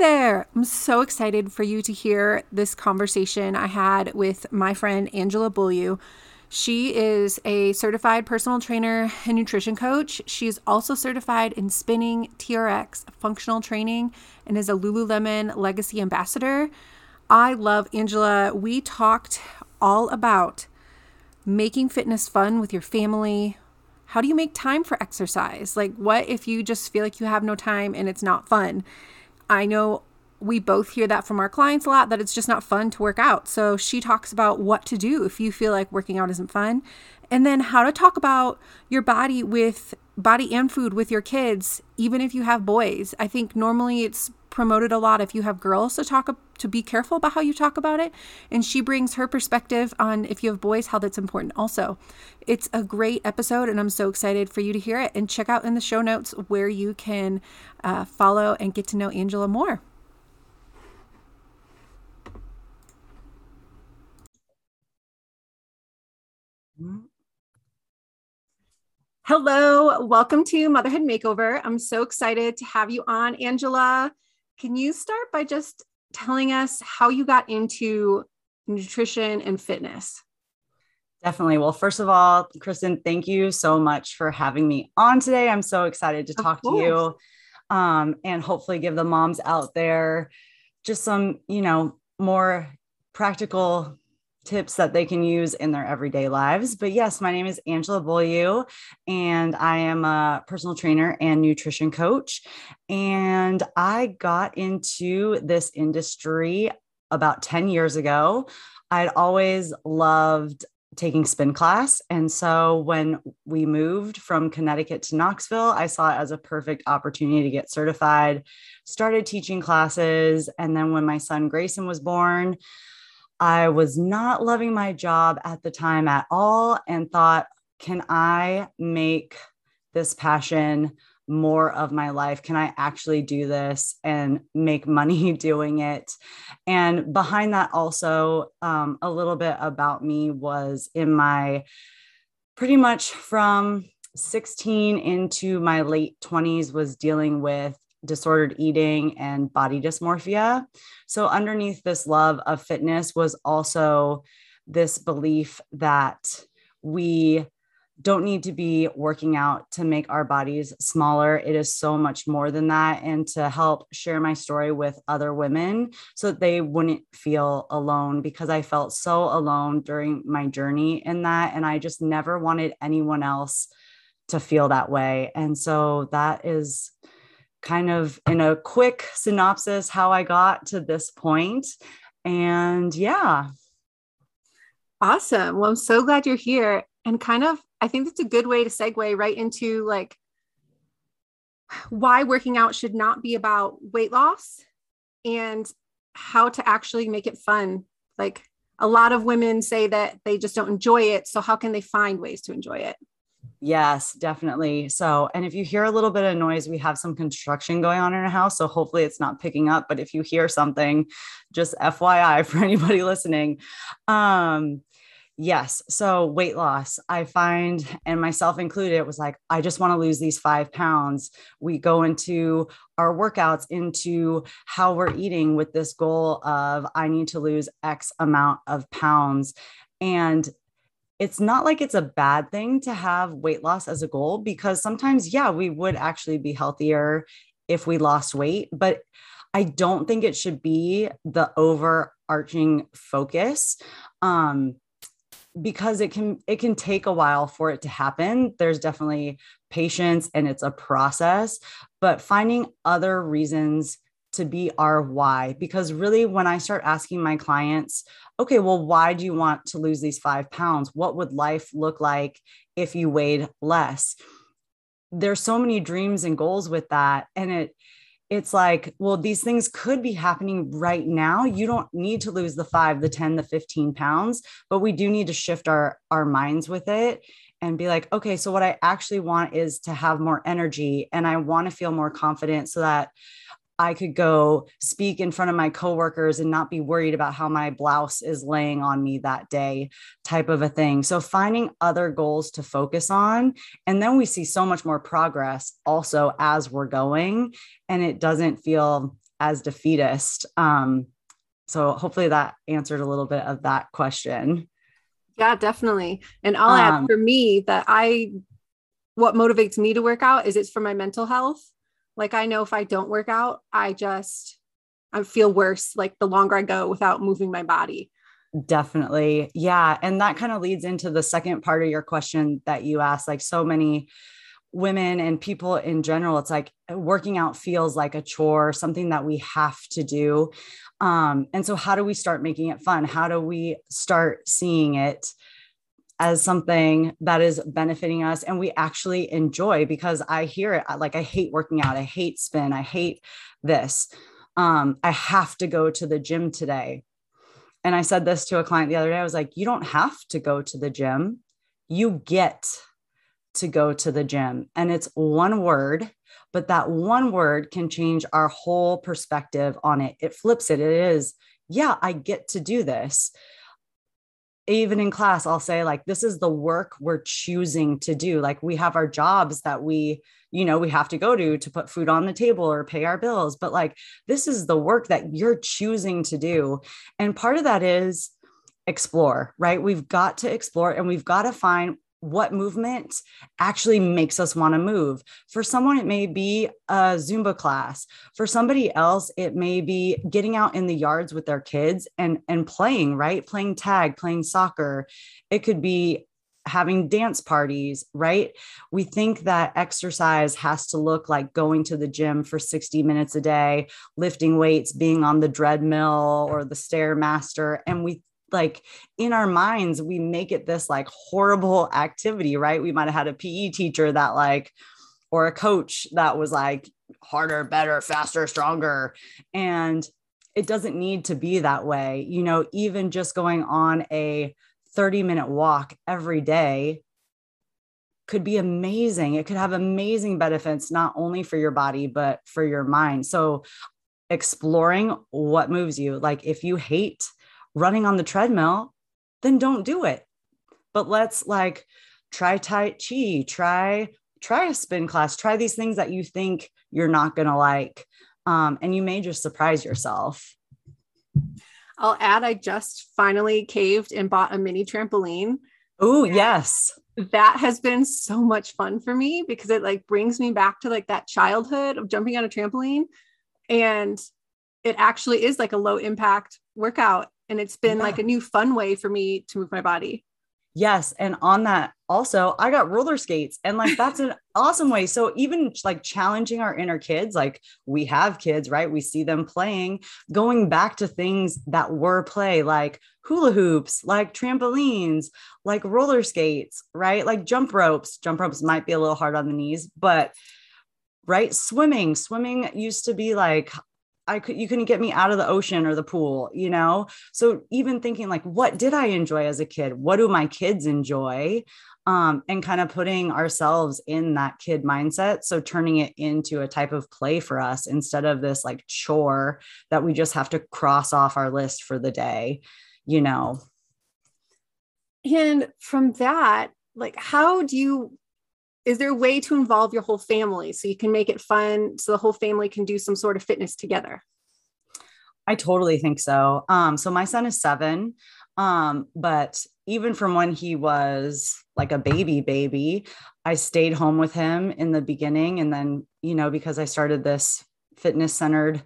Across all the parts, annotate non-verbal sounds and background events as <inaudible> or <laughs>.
There! I'm so excited for you to hear this conversation I had with my friend Angela Beaulieu. She is a certified personal trainer and nutrition coach. She's also certified in spinning, TRX, functional training, and is a Lululemon legacy ambassador. I love Angela. We talked all about making fitness fun with your family. How do you make time for exercise? Like, what if you just feel like you have no time and it's not fun? I know we both hear that from our clients a lot that it's just not fun to work out. So she talks about what to do if you feel like working out isn't fun. And then how to talk about your body with body and food with your kids, even if you have boys. I think normally it's promoted a lot if you have girls to talk to be careful about how you talk about it. And she brings her perspective on if you have boys how that's important. Also it's a great episode and i'm so excited for you to hear it. And check out in the show notes where you can uh, follow and get to know angela more. Hello, welcome to Motherhood Makeover. I'm so excited to have you on, Angela. Can you start by just telling us how you got into nutrition and fitness? Definitely. Well, first of all, Kristen, thank you so much for having me on today. I'm so excited to talk to you um, and hopefully give the moms out there just some, you know, more practical tips that they can use in their everyday lives. But yes, my name is Angela Beaulieu, and I am a personal trainer and nutrition coach. And I got into this industry about 10 years ago. I'd always loved taking spin class. And so when we moved from Connecticut to Knoxville, I saw it as a perfect opportunity to get certified, started teaching classes. And then when my son Grayson was born, I was not loving my job at the time at all and thought, can I make this passion more of my life? Can I actually do this and make money <laughs> doing it? And behind that, also, um, a little bit about me was in my pretty much from 16 into my late 20s was dealing with disordered eating and body dysmorphia. So, underneath this love of fitness was also this belief that we don't need to be working out to make our bodies smaller. It is so much more than that. And to help share my story with other women so that they wouldn't feel alone because I felt so alone during my journey in that. And I just never wanted anyone else to feel that way. And so that is kind of in a quick synopsis how I got to this point. And yeah. Awesome. Well, I'm so glad you're here. And kind of, I think that's a good way to segue right into like why working out should not be about weight loss and how to actually make it fun. Like a lot of women say that they just don't enjoy it. So, how can they find ways to enjoy it? Yes, definitely. So, and if you hear a little bit of noise, we have some construction going on in our house. So, hopefully, it's not picking up. But if you hear something, just FYI <laughs> for anybody listening. Um, yes. So, weight loss, I find, and myself included, was like, I just want to lose these five pounds. We go into our workouts into how we're eating with this goal of, I need to lose X amount of pounds. And it's not like it's a bad thing to have weight loss as a goal because sometimes, yeah, we would actually be healthier if we lost weight, but I don't think it should be the overarching focus. Um, because it can it can take a while for it to happen there's definitely patience and it's a process but finding other reasons to be our why. Because really, when I start asking my clients, okay, well, why do you want to lose these five pounds? What would life look like if you weighed less? There's so many dreams and goals with that. And it, it's like, well, these things could be happening right now. You don't need to lose the five, the 10, the 15 pounds, but we do need to shift our, our minds with it and be like, okay, so what I actually want is to have more energy and I want to feel more confident so that I could go speak in front of my coworkers and not be worried about how my blouse is laying on me that day, type of a thing. So, finding other goals to focus on. And then we see so much more progress also as we're going, and it doesn't feel as defeatist. Um, so, hopefully, that answered a little bit of that question. Yeah, definitely. And I'll um, add for me that I, what motivates me to work out is it's for my mental health like I know if I don't work out, I just I feel worse like the longer I go without moving my body. Definitely. Yeah, and that kind of leads into the second part of your question that you asked like so many women and people in general it's like working out feels like a chore something that we have to do um, and so how do we start making it fun how do we start seeing it as something that is benefiting us and we actually enjoy because I hear it like I hate working out, I hate spin, I hate this. Um, I have to go to the gym today. And I said this to a client the other day. I was like, you don't have to go to the gym. You get to go to the gym. And it's one word, but that one word can change our whole perspective on it. It flips it. It is, yeah, I get to do this even in class i'll say like this is the work we're choosing to do. Like we have our jobs that we you know we have to go to to put food on the table or pay our bills. But like this is the work that you're choosing to do. And part of that is explore right? We've got to explore and we've got to find what movement actually makes us want to move. For someone, it may be a Zumba class. For somebody else, it may be getting out in the yards with their kids and, and playing, right? Playing tag, playing soccer. It could be having dance parties, right? We think that exercise has to look like going to the gym for 60 minutes a day, lifting weights, being on the treadmill or the stairmaster. And we like in our minds we make it this like horrible activity right? We might have had a pe teacher that like or a coach that was like harder better faster stronger. And it doesn't need to be that way. You know even just going on a 30 minute walk every day could be amazing. It could have amazing benefits not only for your body but for your mind. So exploring what moves you. Like if you hate running on the treadmill, then don't do it. But let's like try Tai Chi, try try a spin class, try these things that you think you're not going to like. Um, and you may just surprise yourself. I'll add, I just finally caved and bought a mini trampoline. Oh, yes. That has been so much fun for me because it like brings me back to like that childhood of jumping on a trampoline. And it actually is like a low impact workout and it's been yeah. like a new fun way for me to move my body. Yes and on that also i got roller skates and like that's an <laughs> awesome way. So even like challenging our inner kids like we have kids right? We see them playing. Going back to things that were play like hula hoops like trampolines like roller skates right? Like jump ropes. Jump ropes might be a little hard on the knees but right? Swimming. Swimming used to be like I could you couldn't get me out of the ocean or the pool, you know? So even thinking like what did I enjoy as a kid? What do my kids enjoy? Um, and kind of putting ourselves in that kid mindset. So turning it into a type of play for us instead of this like chore that we just have to cross off our list for the day, you know. And from that, like how do you is there a way to involve your whole family so you can make it fun so the whole family can do some sort of fitness together? I totally think so. Um, so my son is seven um, but even from when he was like a baby baby i stayed home with him in the beginning. And then you know because i started this fitness centered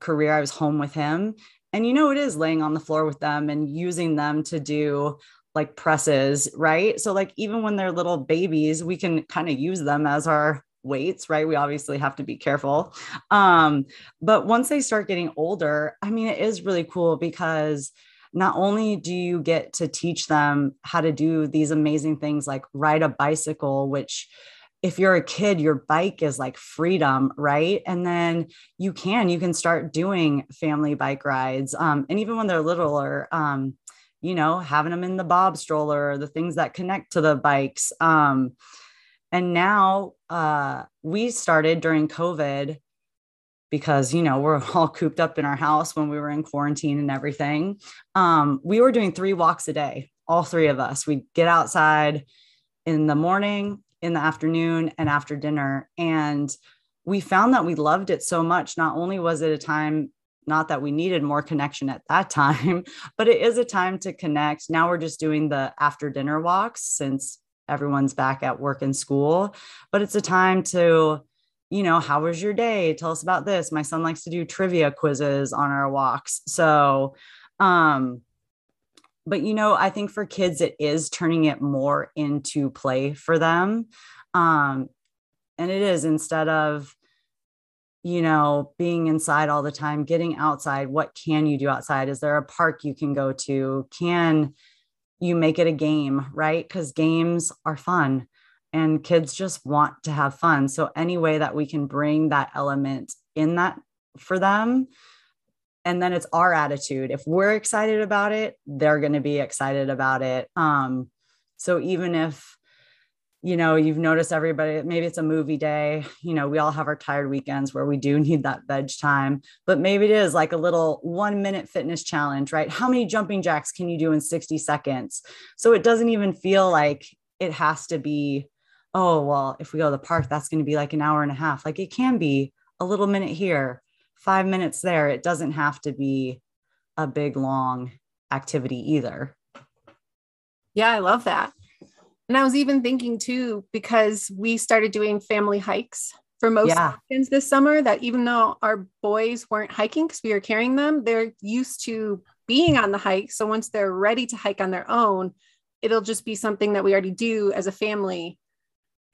career i was home with him. And you know it is laying on the floor with them and using them to do like presses, right? So like even when they're little babies, we can kind of use them as our weights, right? We obviously have to be careful. Um, but once they start getting older, I mean, it is really cool because not only do you get to teach them how to do these amazing things like ride a bicycle, which if you're a kid, your bike is like freedom, right? And then you can, you can start doing family bike rides. Um, and even when they're littler, um, you know, having them in the bob stroller, the things that connect to the bikes. Um, and now uh, we started during COVID because, you know, we're <laughs> all cooped up in our house when we were in quarantine and everything. Um, we were doing three walks a day, all three of us. We'd get outside in the morning, in the afternoon and after dinner. And we found that we loved it so much. Not only was it a time, not that we needed more connection at that <laughs> time, but it is a time to connect. Now we're just doing the after dinner walks since everyone's back at work and school, but it's a time to, you know, how was your day? Tell us about this. My son likes to do trivia quizzes on our walks. So, um, but you know i think for kids it is turning it more into play for them um and it is instead of you know being inside all the time getting outside what can you do outside? Is there a park you can go to? Can you make it a game right? Because games are fun and kids just want to have fun. So any way that we can bring that element in that for them and then it's our attitude. If we're excited about it they're going to be excited about it. Um so even if you know you've noticed everybody maybe it's a movie day you know we all have our tired weekends where we do need that veg time but maybe it is like a little 1 minute fitness challenge right how many jumping jacks can you do in 60 seconds so it doesn't even feel like it has to be oh well if we go to the park that's going to be like an hour and a half like it can be a little minute here five minutes there. It doesn't have to be a big, long activity either. Yeah, I love that. And I was even thinking too, because we started doing family hikes for most yeah. weekends this summer, that even though our boys weren't hiking because we were carrying them, they're used to being on the hike. So once they're ready to hike on their own, it'll just be something that we already do as a family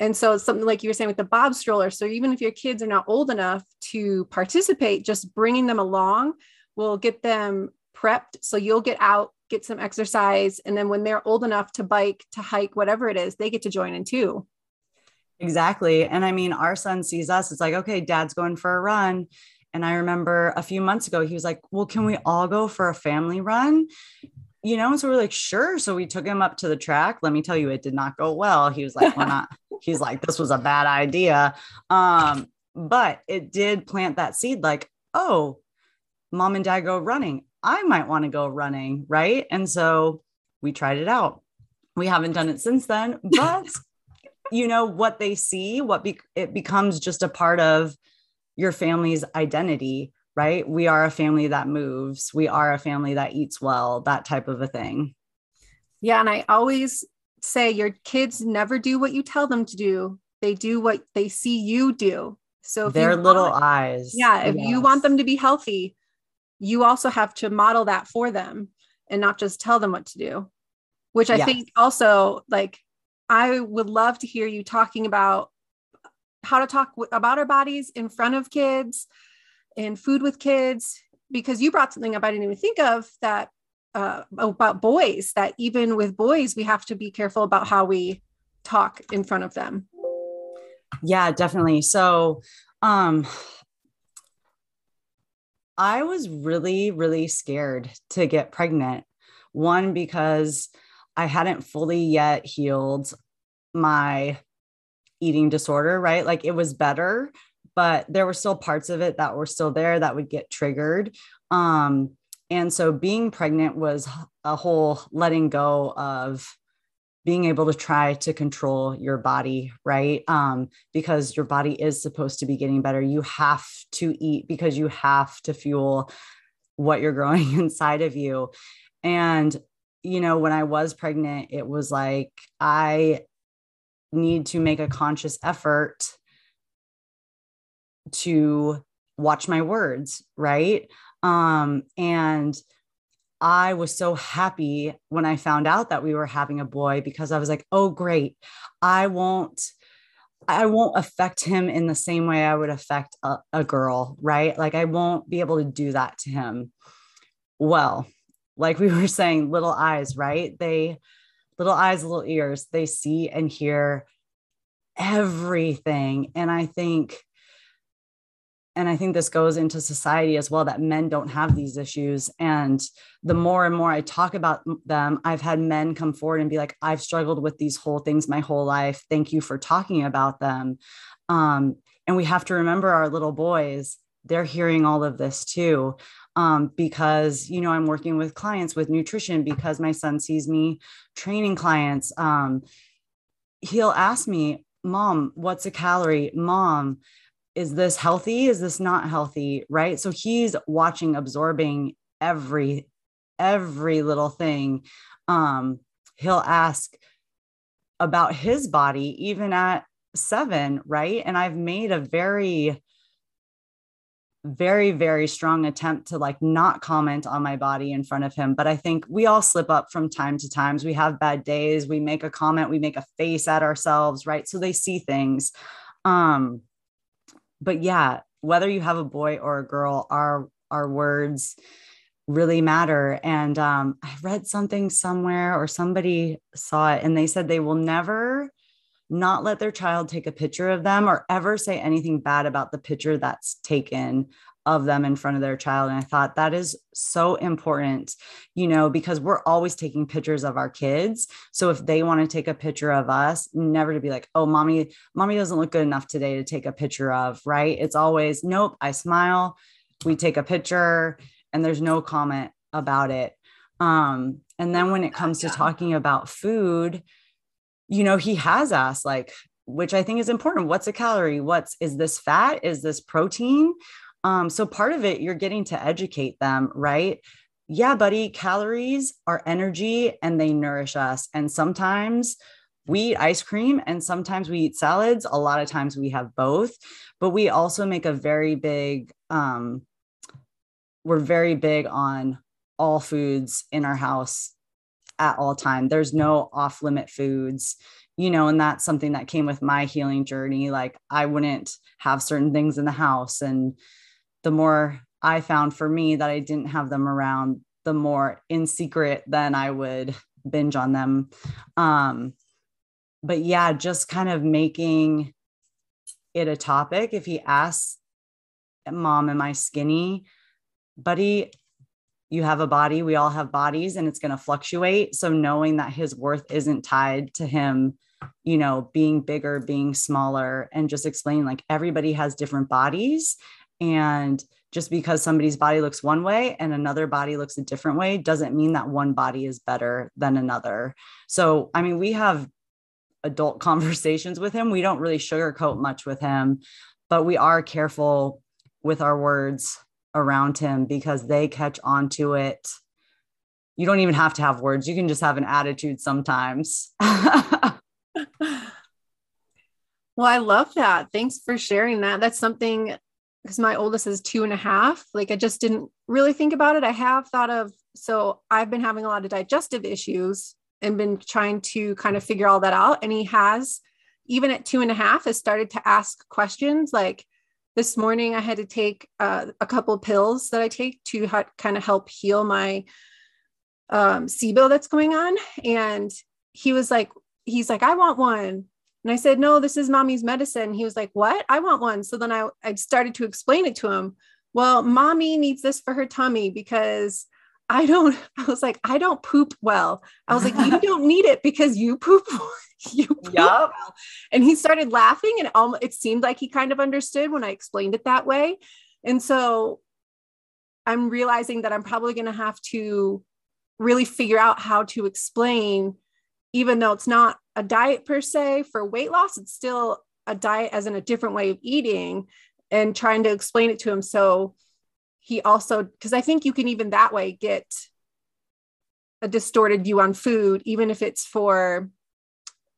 and so it's something like you were saying with the bob stroller so even if your kids are not old enough to participate just bringing them along will get them prepped so you'll get out get some exercise and then when they're old enough to bike to hike whatever it is they get to join in too exactly and i mean our son sees us it's like okay dad's going for a run and i remember a few months ago he was like well can we all go for a family run you know, so we're like, sure. So we took him up to the track. Let me tell you, it did not go well. He was like, we're not, <laughs> he's like, this was a bad idea. Um, but it did plant that seed like, oh, mom and dad go running. I might want to go running. Right. And so we tried it out. We haven't done it since then, <laughs> but you know what they see, what be- it becomes just a part of your family's identity right? We are a family that moves. We are a family that eats well, that type of a thing. Yeah. And I always say your kids never do what you tell them to do, they do what they see you do. So their little want, eyes. Yeah. If yes. you want them to be healthy, you also have to model that for them and not just tell them what to do, which I yes. think also like I would love to hear you talking about how to talk w- about our bodies in front of kids, and food with kids because you brought something up I didn't even think of that uh, about boys that even with boys we have to be careful about how we talk in front of them. Yeah, definitely. So, um I was really really scared to get pregnant. One because I hadn't fully yet healed my eating disorder, right? Like it was better, but there were still parts of it that were still there that would get triggered. Um, and so being pregnant was a whole letting go of being able to try to control your body, right? Um, because your body is supposed to be getting better. You have to eat because you have to fuel what you're <laughs> growing inside of you. And, you know, when I was pregnant, it was like, I need to make a conscious effort to watch my words, right? Um, and I was so happy when I found out that we were having a boy because I was like, oh, great. I won't. I won't affect him in the same way I would affect a, a girl, right? Like I won't be able to do that to him. Well, like we <laughs> were saying, little eyes, right? They, little eyes, little ears, they see and hear everything. And I think, and I think this goes into society as well that men don't have these issues. And the more and more I talk about them, I've had men come forward and be like, I've struggled with these whole things my whole life. Thank you for talking about them. Um, and we have to remember our little boys, they're hearing all of this too. Um, because, you know, I'm working with clients with nutrition because my son sees me training clients. Um, he'll ask me, Mom, what's a calorie? Mom, is this healthy? Is this not healthy? Right. So he's watching, absorbing every every little thing. Um, he'll ask about his body, even at seven, right? And I've made a very, very, very strong attempt to like not comment on my body in front of him. But I think we all slip up from time to times. We have bad days. We make a comment, we make a face at ourselves, right? So they see things. Um, but yeah, whether you have a boy or a girl, our our words really matter. And um, I read something somewhere or somebody saw it and they said they will never not let their child take a picture of them or ever say anything bad about the picture that's taken of them in front of their child. And I thought that is so important, you know, because we're always taking pictures of our kids. So if they want to take a picture of us, never to be like, oh, mommy, mommy doesn't look good enough today to take a picture of, right? It's always, nope, I smile, we take a picture, and there's no comment about it. Um, and then when it comes to talking about food, you know, he has asked, like, which I think is important. What's a calorie? What's is this fat? Is this protein? Um, so part of it, you're getting to educate them, right? Yeah, buddy, calories are energy and they nourish us. And sometimes we eat ice cream and sometimes we eat salads. A lot of times we have both, but we also make a very big, um, we're very big on all foods in our house at all time. There's no off limit foods, you know, and that's something that came with my healing journey. Like I wouldn't have certain things in the house. And the more I found for me that I didn't have them around, the more in secret then I would binge on them. Um, but yeah, just kind of making it a topic. If he asks, Mom, am I skinny? Buddy, you have a body, we all have bodies, and it's going to fluctuate. So knowing that his worth isn't tied to him, you know, being bigger, being smaller, and just explaining like everybody has different bodies. And just because somebody's body looks one way and another body looks a different way doesn't mean that one body is better than another. So, I mean, we have adult <laughs> conversations with him. We don't really sugarcoat much with him, but we are careful with our words around him because they catch on to it. You don't even have to have words. You can just have an attitude sometimes. <laughs> well, I love that. Thanks for sharing that. That's something because my oldest is two and a half. Like I just didn't really think about it. I have thought of, so I've been having a lot of digestive issues and been trying to kind of figure all that out. And he has, even at two and a half, has started to ask questions like, this morning I had to take uh, a couple pills that I take to ha- kind of help heal my um, SIBO that's going on. And he was like, he's like, I want one. And I said, no, this is mommy's medicine. He was like, what? I want one. So then I, I started to explain it to him. Well, mommy needs this for her tummy because I don't, <laughs> I was like, I don't poop well. I was like, you <laughs> don't need it because you poop <laughs> you yep. and he started laughing and it seemed like he kind of understood when i explained it that way and so i'm realizing that i'm probably going to have to really figure out how to explain even though it's not a diet per se for weight loss it's still a diet as in a different way of eating and trying to explain it to him so he also because i think you can even that way get a distorted view on food even if it's for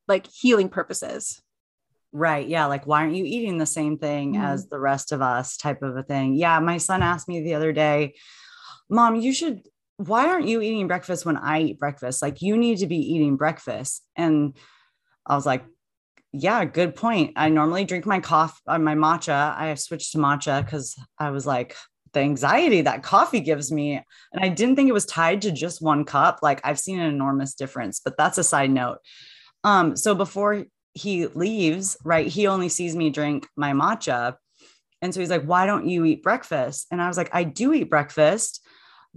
like healing purposes. Right. Yeah. Like, why aren't you eating the same thing mm as the rest of us, type of a thing? Yeah. My son asked me the other day, Mom, you should, why aren't you eating breakfast when I eat breakfast? Like, you need to be eating breakfast. And I was like, yeah, good point. I normally drink my coffee, uh, my matcha. I switched to matcha because I was like, the anxiety that coffee gives me. And I didn't think it was tied to just one cup. Like, I've seen an enormous difference, but that's a side note. Um, so before he leaves, right? He only sees me drink my matcha. And so he's like, Why don't you eat breakfast? And I was like, I do eat breakfast,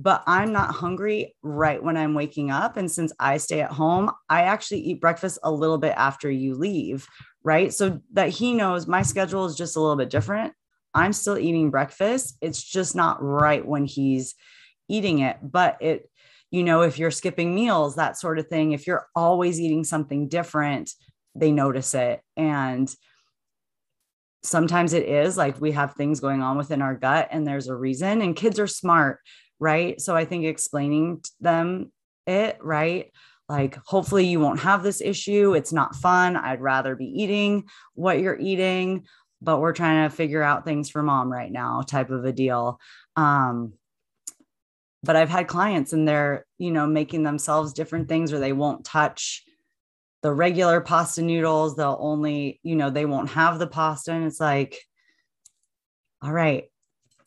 but I'm not hungry right when I'm waking up. And since I stay at home, I actually eat breakfast a little bit after you leave, right? So that he knows my schedule is just a little bit different. I'm still eating breakfast. It's just not right when he's eating it. But it, you know, if you're skipping meals, that sort of thing, if you're always eating something different, they notice it. And sometimes it is like we have things going on within our gut and there's a reason, and kids are smart, right? So I think explaining them it, right? Like, hopefully, you won't have this issue. It's not fun. I'd rather be eating what you're eating, but we're trying to figure out things for mom right now, type of a deal. Um, but I've had clients and they're, you know, making themselves different things or they won't touch the regular pasta noodles. They'll only, you know, they won't have the pasta. And it's like, all right,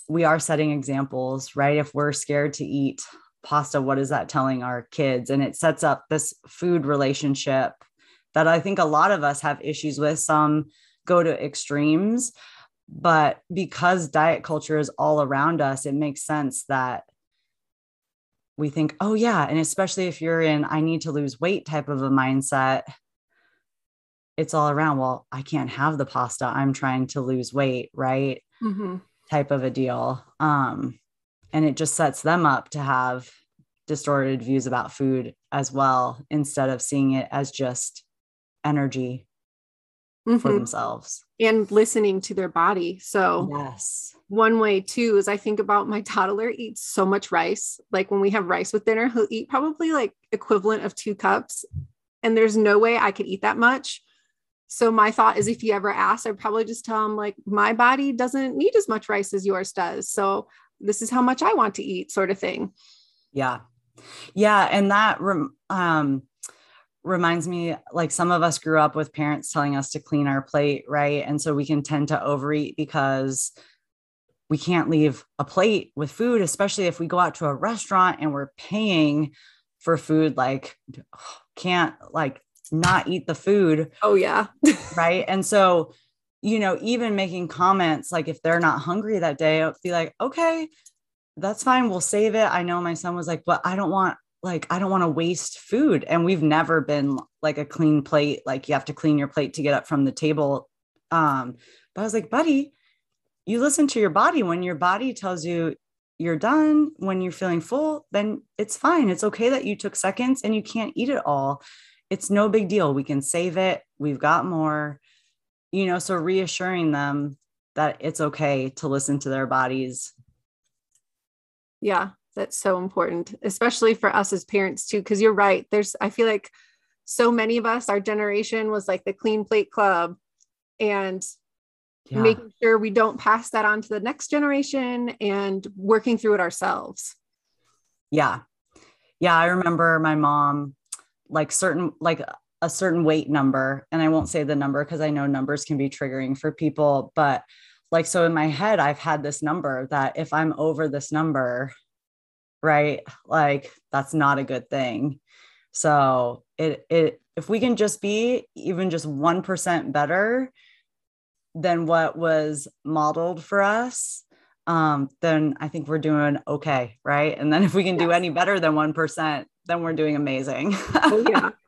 we are setting examples, right? If we're scared to eat pasta, what is that telling our kids? And it sets up this food relationship that I think a lot of us have issues with. Some go to extremes, but because diet culture is all around us, it makes sense that we think, oh, yeah. And especially if you're in, I need to lose weight type of a mindset, it's all around, well, I can't have the pasta. I'm trying to lose weight, right? Mm-hmm. Type of a deal. Um, and it just sets them up to have distorted views about food as well, instead of seeing it as just energy mm-hmm. for themselves and listening to their body. So, yes, one way too is I think about my <laughs> toddler eats so much rice. Like when we have rice with dinner, he'll eat probably like equivalent of two cups. And there's no way I could eat that much. So my thought is if he ever asks, I'd probably just tell him like my body doesn't need as much rice as yours does. So this is how much I want to eat, sort of thing. Yeah. Yeah. And that um reminds me like some of us grew up with parents telling us to clean our plate, right? And so we can tend to overeat because we can't leave a plate with food, especially if we go out to a restaurant and we're paying for food, like can't like not eat the food. Oh, yeah. <laughs> right. And so, you know, even making comments like if they're not hungry that day, I'll be like, okay, that's fine. We'll save it. I know my son was like, but I don't want like I don't want to waste food. And we've never been like a clean plate, like you have to clean your plate to get up from the table. Um, but I was like, buddy, you listen to your body when your body tells you you're done when you're feeling full then it's fine it's okay that you took seconds and you can't eat it all it's no big deal we can save it we've got more you know so reassuring them that it's okay to listen to their bodies yeah that's so important especially for us as parents too because you're right there's i feel like so many of us our generation was like the clean plate club and yeah. making sure we don't pass that on to the next generation and working through it ourselves. Yeah. Yeah. I remember my mom, like certain, like a certain weight number, and I won't say the number because I know numbers can be triggering for people, but like, so in my head, I've had this number that if I'm over this number, right, like that's not a good thing. So it, it, if we can just be even just 1% better, than what was modeled for us, um, then I think we're doing okay, right? And then if we can do any better than 1%, then we're doing amazing. oh, yeah. <laughs>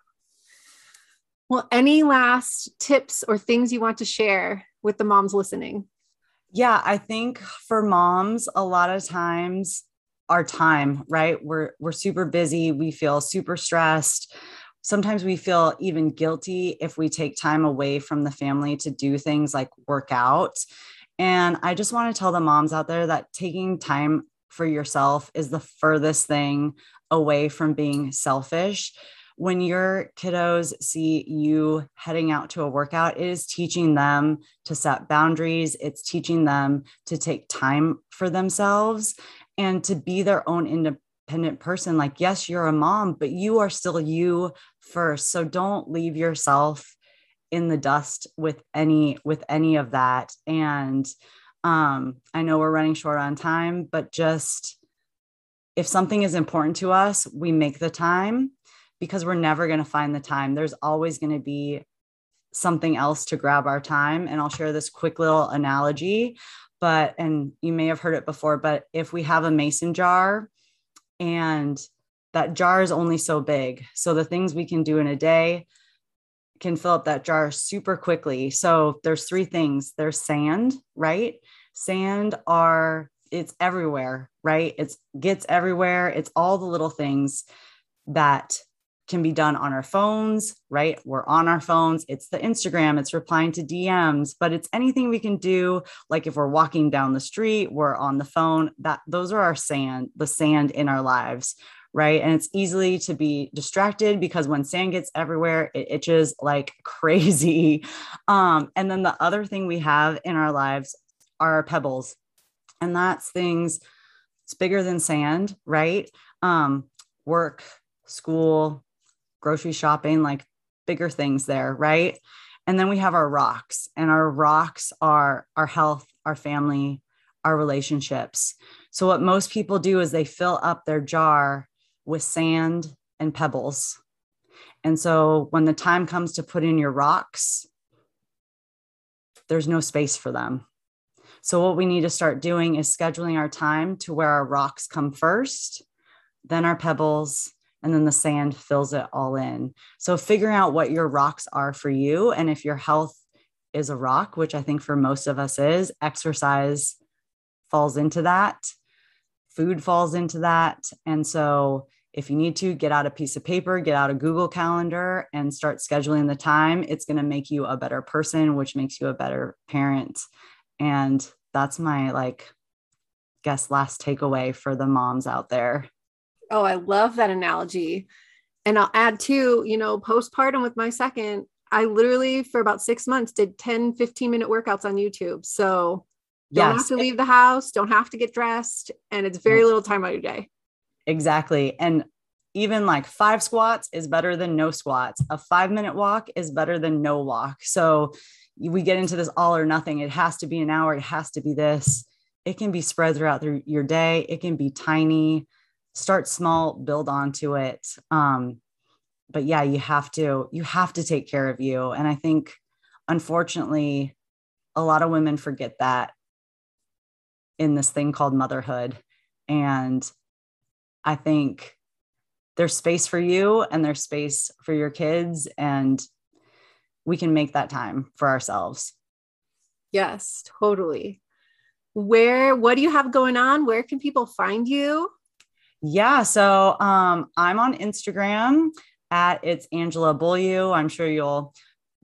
Well, any last tips or things you want to share with the moms listening? Yeah, I think for moms, a lot of times our time, right? We're we're super busy, we feel super stressed sometimes we feel even guilty if we take time away from the family to do things like work out. And I just want to tell the moms out there that taking time for yourself is the furthest thing away from being selfish. When your kiddos see you heading out to a workout, it is teaching them to set boundaries. It's teaching them to take time for themselves and to be their own independent person. Like, yes, you're a mom, but you are still you first. So don't leave yourself in the dust with any with any of that. And um, I know we're running short on time, but just if something is important to us, we make the time because we're never going to find the time. There's always going to be something else to grab our time. And I'll share this quick little analogy. But, and you may have heard it before, but if we have a mason jar and that jar is only so big, so the things we can do in a day can fill up that jar super quickly. So there's three things there's sand, right? Sand are, it's everywhere, right? It's gets everywhere. It's all the little things that can be done on our phones, right? We're on our phones. It's the Instagram, it's replying to DMs, but it's anything we can do. Like if we're walking down the street, we're on the phone. That those are our sand, the sand in our lives, right? And it's easily to be distracted because when sand gets everywhere, it itches like <laughs> crazy. Um, and then the other thing we have in our lives are our pebbles. And that's things, it's bigger than sand, right? Um, work, school, grocery shopping, like bigger things there, right? And then we have our rocks, and our rocks are our health, our family, our relationships. So, what most people do is they fill up their jar with sand and pebbles. And so, when the time comes to put in your rocks, there's no space for them. So, what we need to start doing is scheduling our time to where our rocks come first, then our pebbles, and then the sand fills it all in. So figuring out what your rocks are for you and if your health is a rock, which I think for most of us is, exercise falls into that. Food falls into that. And so if you need to get out a piece of paper, get out a Google Calendar and start scheduling the time, it's going to make you a better person, which makes you a better parent. And that's my like guess last takeaway for the moms out there. Oh, I love that analogy. And I'll add too, you know, postpartum with my second, I literally for about six months did 10, 15 minute workouts on YouTube. So don't yes. have to leave the house, don't have to get dressed, and it's very mm. little time out of your day. Exactly. And even like five squats is better than no squats. A five minute walk is better than no walk. So we get into this all or nothing. It has to be an hour. It has to be this. It can be spread throughout through your day. It can be tiny start small build onto it um, but yeah you have to you have to take care of you and i think unfortunately a lot of women forget that in this thing called motherhood and i think there's space for you and there's space for your kids and we can make that time for ourselves yes totally where what do you have going on where can people find you yeah. So um, I'm on Instagram at it's Angela Beaulieu. I'm sure you'll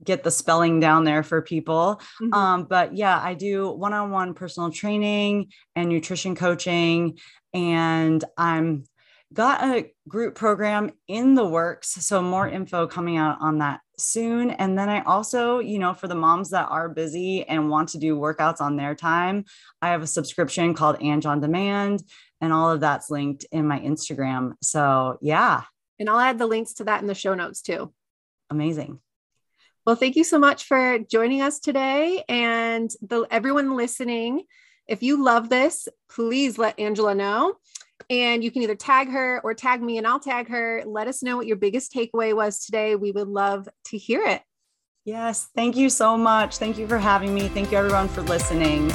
get the spelling down there for people. Mm-hmm. Um, but yeah, I do one on one personal training and nutrition coaching. And I'm got a group program in the works. So more info coming out on that soon. And then I also, you know, for the moms that are busy and want to do workouts on their time, I have a subscription called Ang on Demand and all of that's linked in my Instagram. So, yeah. And I'll add the links to that in the show notes too. Amazing. Well, thank you so much for joining us today and the everyone listening. If you love this, please let Angela know. And you can either tag her or tag me and I'll tag her. Let us know what your biggest takeaway was today. We would love to hear it. Yes. Thank you so much. Thank you for having me. Thank you, everyone, for listening.